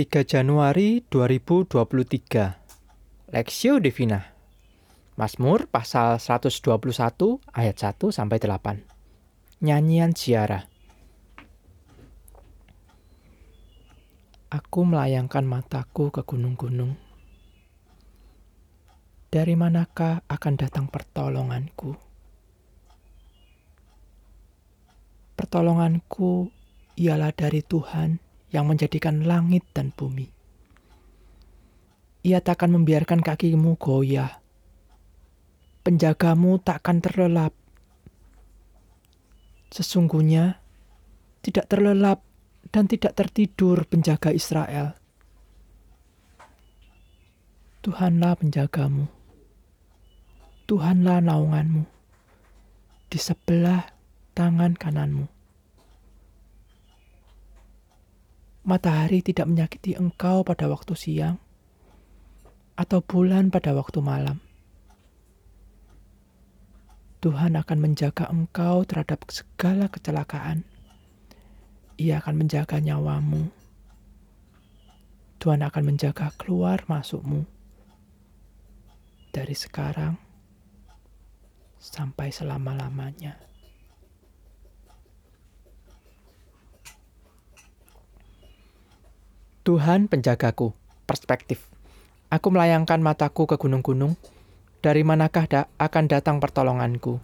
3 Januari 2023 Lexio Divina Mazmur pasal 121 ayat 1 sampai 8 Nyanyian Ziarah Aku melayangkan mataku ke gunung-gunung. Dari manakah akan datang pertolonganku? Pertolonganku ialah dari Tuhan yang menjadikan langit dan bumi. Ia takkan membiarkan kakimu goyah. Penjagamu takkan terlelap. Sesungguhnya tidak terlelap dan tidak tertidur penjaga Israel. Tuhanlah penjagamu. Tuhanlah naunganmu. Di sebelah tangan kananmu. Matahari tidak menyakiti engkau pada waktu siang, atau bulan pada waktu malam. Tuhan akan menjaga engkau terhadap segala kecelakaan. Ia akan menjaga nyawamu. Tuhan akan menjaga keluar masukmu dari sekarang sampai selama-lamanya. Tuhan penjagaku, perspektif. Aku melayangkan mataku ke gunung-gunung, dari manakah da akan datang pertolonganku?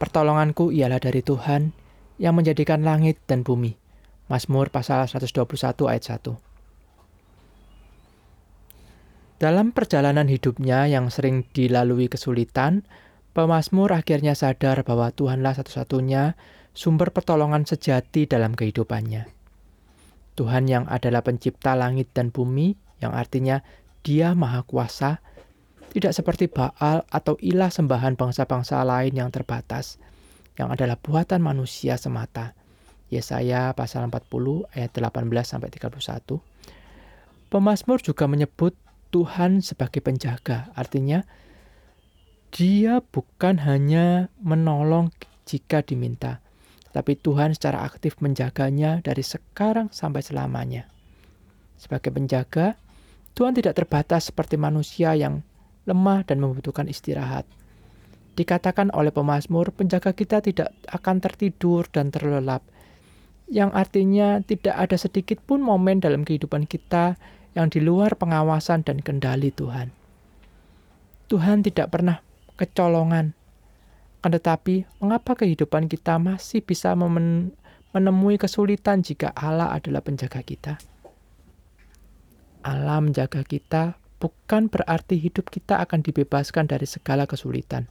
Pertolonganku ialah dari Tuhan yang menjadikan langit dan bumi. Mazmur pasal 121 ayat 1. Dalam perjalanan hidupnya yang sering dilalui kesulitan, pemazmur akhirnya sadar bahwa Tuhanlah satu-satunya sumber pertolongan sejati dalam kehidupannya. Tuhan yang adalah pencipta langit dan bumi, yang artinya Dia Maha Kuasa, tidak seperti Baal atau ilah sembahan bangsa-bangsa lain yang terbatas, yang adalah buatan manusia semata. Yesaya pasal 40 ayat 18 sampai 31. Pemasmur juga menyebut Tuhan sebagai penjaga, artinya dia bukan hanya menolong jika diminta, tapi Tuhan secara aktif menjaganya dari sekarang sampai selamanya. Sebagai penjaga, Tuhan tidak terbatas seperti manusia yang lemah dan membutuhkan istirahat. Dikatakan oleh pemazmur, penjaga kita tidak akan tertidur dan terlelap, yang artinya tidak ada sedikit pun momen dalam kehidupan kita yang di luar pengawasan dan kendali Tuhan. Tuhan tidak pernah kecolongan akan tetapi, mengapa kehidupan kita masih bisa menemui kesulitan jika Allah adalah penjaga kita? Allah menjaga kita bukan berarti hidup kita akan dibebaskan dari segala kesulitan.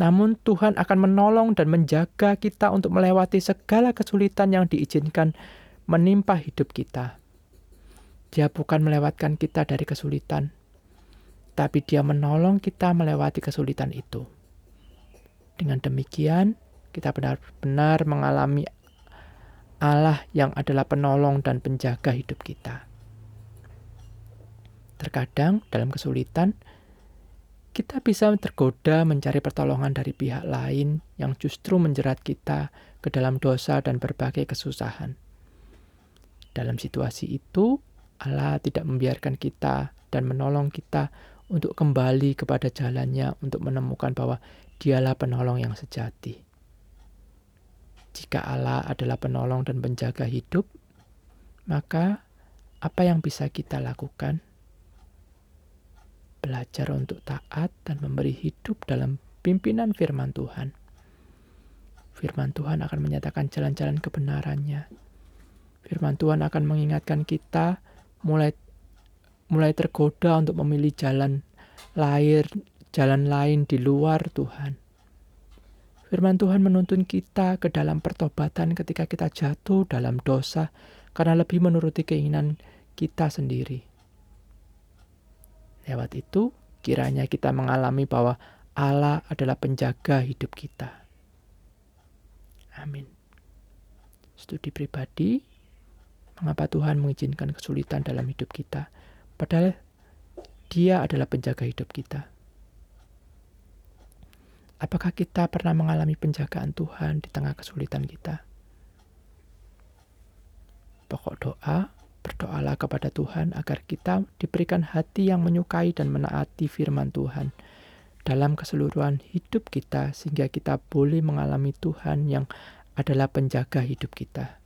Namun Tuhan akan menolong dan menjaga kita untuk melewati segala kesulitan yang diizinkan menimpa hidup kita. Dia bukan melewatkan kita dari kesulitan, tapi dia menolong kita melewati kesulitan itu. Dengan demikian, kita benar-benar mengalami Allah yang adalah penolong dan penjaga hidup kita. Terkadang dalam kesulitan, kita bisa tergoda mencari pertolongan dari pihak lain yang justru menjerat kita ke dalam dosa dan berbagai kesusahan. Dalam situasi itu, Allah tidak membiarkan kita dan menolong kita untuk kembali kepada jalannya untuk menemukan bahwa Dialah penolong yang sejati. Jika Allah adalah penolong dan penjaga hidup, maka apa yang bisa kita lakukan? Belajar untuk taat dan memberi hidup dalam pimpinan firman Tuhan. Firman Tuhan akan menyatakan jalan-jalan kebenarannya. Firman Tuhan akan mengingatkan kita mulai mulai tergoda untuk memilih jalan lahir jalan lain di luar Tuhan. Firman Tuhan menuntun kita ke dalam pertobatan ketika kita jatuh dalam dosa karena lebih menuruti keinginan kita sendiri. Lewat itu, kiranya kita mengalami bahwa Allah adalah penjaga hidup kita. Amin. Studi pribadi, mengapa Tuhan mengizinkan kesulitan dalam hidup kita, padahal Dia adalah penjaga hidup kita. Apakah kita pernah mengalami penjagaan Tuhan di tengah kesulitan kita? Pokok doa, berdoalah kepada Tuhan agar kita diberikan hati yang menyukai dan menaati firman Tuhan dalam keseluruhan hidup kita, sehingga kita boleh mengalami Tuhan yang adalah penjaga hidup kita.